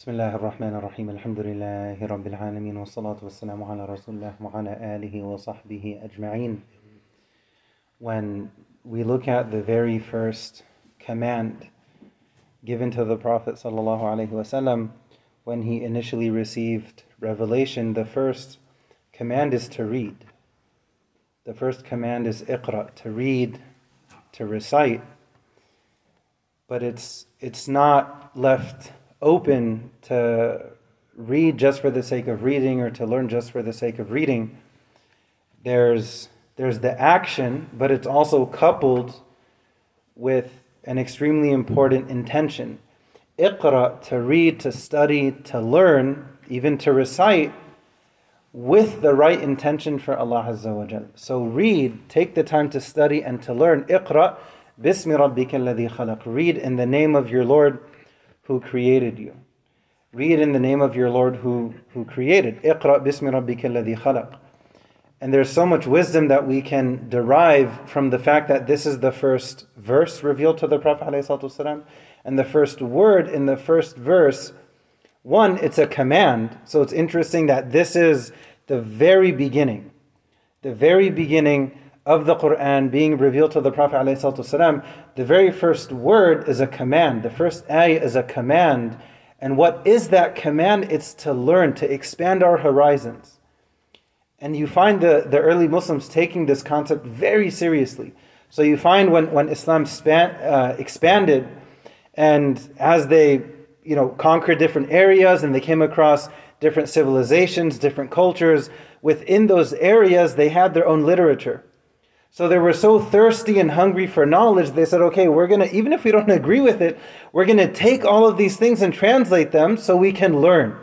بسم الله الرحمن الرحيم الحمد لله رب العالمين والصلاة والسلام على رسول الله وعلى آله وصحبه أجمعين When we look at the very first command given to the Prophet sallallahu alaihi wasallam when he initially received revelation, the first command is to read. The first command is iqra, to read, to recite. But it's it's not left open to read just for the sake of reading or to learn just for the sake of reading. There's, there's the action, but it's also coupled with an extremely important intention. Iqra, to read, to study, to learn, even to recite, with the right intention for Allah Azza wa Jal. So read, take the time to study and to learn. Iqra, bismi rabbika alladhi khalaq. Read in the name of your Lord who created you. Read in the name of your Lord who, who created. Iqra bismi rabbika alladhi khalaq. And there's so much wisdom that we can derive from the fact that this is the first verse revealed to the Prophet ﷺ, and the first word in the first verse. One, it's a command. So it's interesting that this is the very beginning. The very beginning of the Quran being revealed to the Prophet ﷺ, the very first word is a command. The first ayah is a command. And what is that command? It's to learn, to expand our horizons. And you find the, the early Muslims taking this concept very seriously. So you find when, when Islam span, uh, expanded, and as they you know, conquered different areas and they came across different civilizations, different cultures, within those areas they had their own literature. So they were so thirsty and hungry for knowledge, they said, okay, we're going to, even if we don't agree with it, we're going to take all of these things and translate them so we can learn.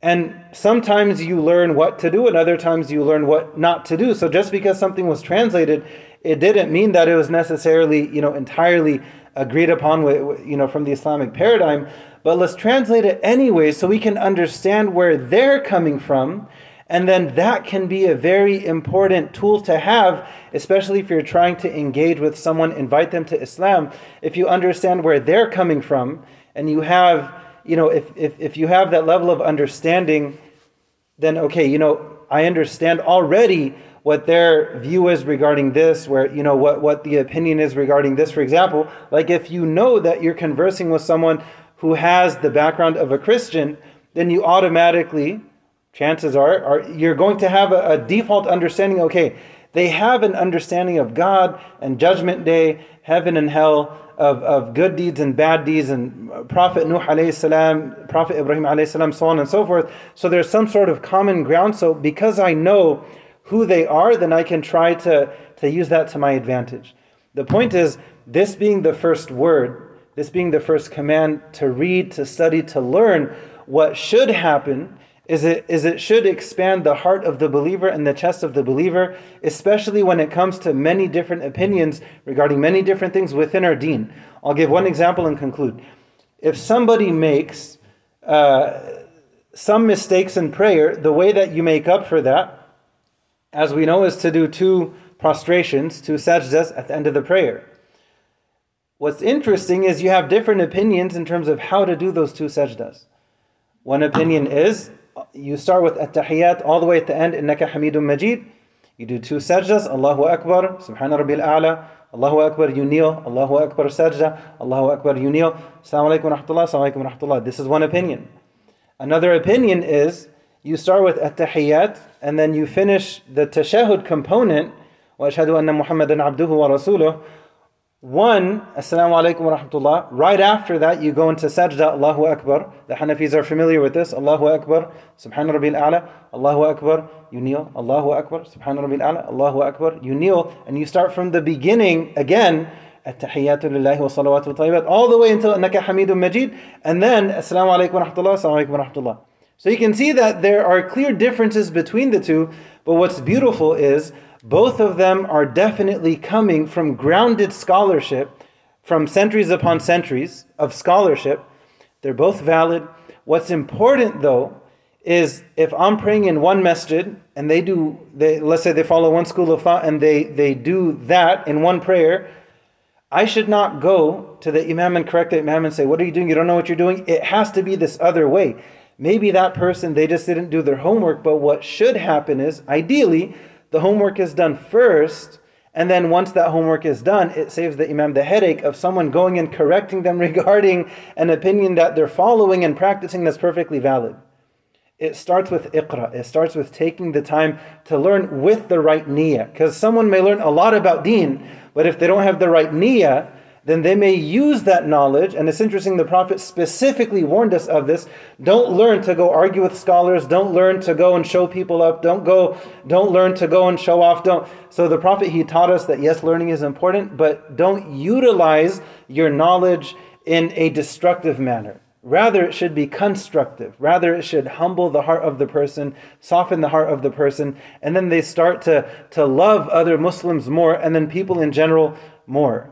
And sometimes you learn what to do, and other times you learn what not to do. So just because something was translated, it didn't mean that it was necessarily, you know, entirely agreed upon, with, you know, from the Islamic paradigm. But let's translate it anyway so we can understand where they're coming from and then that can be a very important tool to have, especially if you're trying to engage with someone, invite them to Islam. If you understand where they're coming from, and you have, you know, if, if, if you have that level of understanding, then okay, you know, I understand already what their view is regarding this, where, you know, what, what the opinion is regarding this. For example, like if you know that you're conversing with someone who has the background of a Christian, then you automatically chances are, are you're going to have a, a default understanding okay they have an understanding of god and judgment day heaven and hell of, of good deeds and bad deeds and prophet nuh alayhi salam prophet ibrahim alayhi salam so on and so forth. So there's some sort of common ground. So because i know who they are then i can try to, to use that to my advantage. The point is this being the first word this being the first command to read to study to learn what should happen is it, is it should expand the heart of the believer and the chest of the believer, especially when it comes to many different opinions regarding many different things within our deen. I'll give one example and conclude. If somebody makes uh, some mistakes in prayer, the way that you make up for that, as we know, is to do two prostrations, two sajdas at the end of the prayer. What's interesting is you have different opinions in terms of how to do those two sajdas. One opinion is you start with at-tahiyyat all the way at the end, innaka hamidun majid. You do two sajdas, Allahu Akbar, Subhana Rabbil A'la, Allahu Akbar, you kneel, Allahu Akbar sajda, Allahu Akbar, you kneel, Assalamu alaikum rahmatullah, Assalamu alaikum rahmatullah. This is one opinion. Another opinion is you start with at-tahiyyat and then you finish the tashahud component, wa ashhadu anna Muhammadan abduhu wa rasuluh, one, Assalamu alaikum wa rahmatullah. Right after that, you go into sajda, Allahu Akbar. The Hanafis are familiar with this. Allahu Akbar, Subhana Rabbil A'la, Allahu Akbar, you kneel, Allahu Akbar, Subhana Rabbil A'la, Allahu Akbar, you kneel, and you start from the beginning again, At-tahiyyatu lillahi wa salawatu wa tayyibat, all the way until Annaka Hamidun Majid, and then Assalamu alaikum wa rahmatullah, Assalamu alaikum wa rahmatullah. So you can see that there are clear differences between the two, but what's beautiful is both of them are definitely coming from grounded scholarship, from centuries upon centuries of scholarship. They're both valid. What's important though is if I'm praying in one masjid and they do, they, let's say they follow one school of thought and they, they do that in one prayer, I should not go to the Imam and correct the Imam and say, What are you doing? You don't know what you're doing. It has to be this other way. Maybe that person, they just didn't do their homework, but what should happen is, ideally, the homework is done first, and then once that homework is done, it saves the Imam the headache of someone going and correcting them regarding an opinion that they're following and practicing that's perfectly valid. It starts with iqra. It starts with taking the time to learn with the right niyyah. Because someone may learn a lot about deen, but if they don't have the right niyyah, then they may use that knowledge. And it's interesting, the Prophet specifically warned us of this. Don't learn to go argue with scholars. Don't learn to go and show people up. Don't go, don't learn to go and show off. Don't. So the Prophet, he taught us that yes, learning is important, but don't utilize your knowledge in a destructive manner. Rather, it should be constructive. Rather, it should humble the heart of the person, soften the heart of the person, and then they start to, to love other Muslims more, and then people in general more.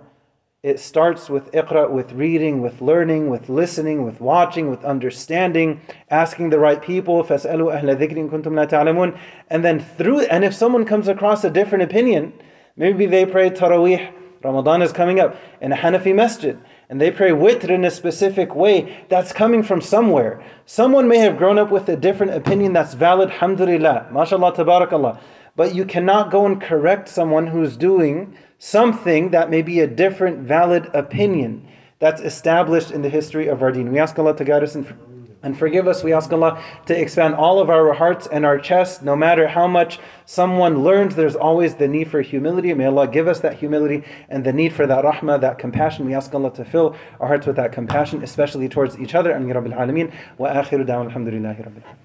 It starts with iqra, with reading, with learning, with listening, with watching, with understanding, asking the right people, فَاسْأَلُوا أَهْلَ ذِكْرٍ كُنْتُمْ لَا تَعْلَمُونَ And then through, and if someone comes across a different opinion, maybe they pray Taraweeh, Ramadan is coming up, in a Hanafi masjid, and they pray witr in a specific way, that's coming from somewhere. Someone may have grown up with a different opinion that's valid, alhamdulillah, mashallah, tabarakallah. But you cannot go and correct someone who's doing something that may be a different valid opinion that's established in the history of our deen. We ask Allah to guide us and and forgive us. We ask Allah to expand all of our hearts and our chests. No matter how much someone learns, there's always the need for humility. May Allah give us that humility and the need for that rahmah, that compassion. We ask Allah to fill our hearts with that compassion, especially towards each other. Amin Rabbil Alameen. Wa akhiru da'wan alhamdulillahi Rabbil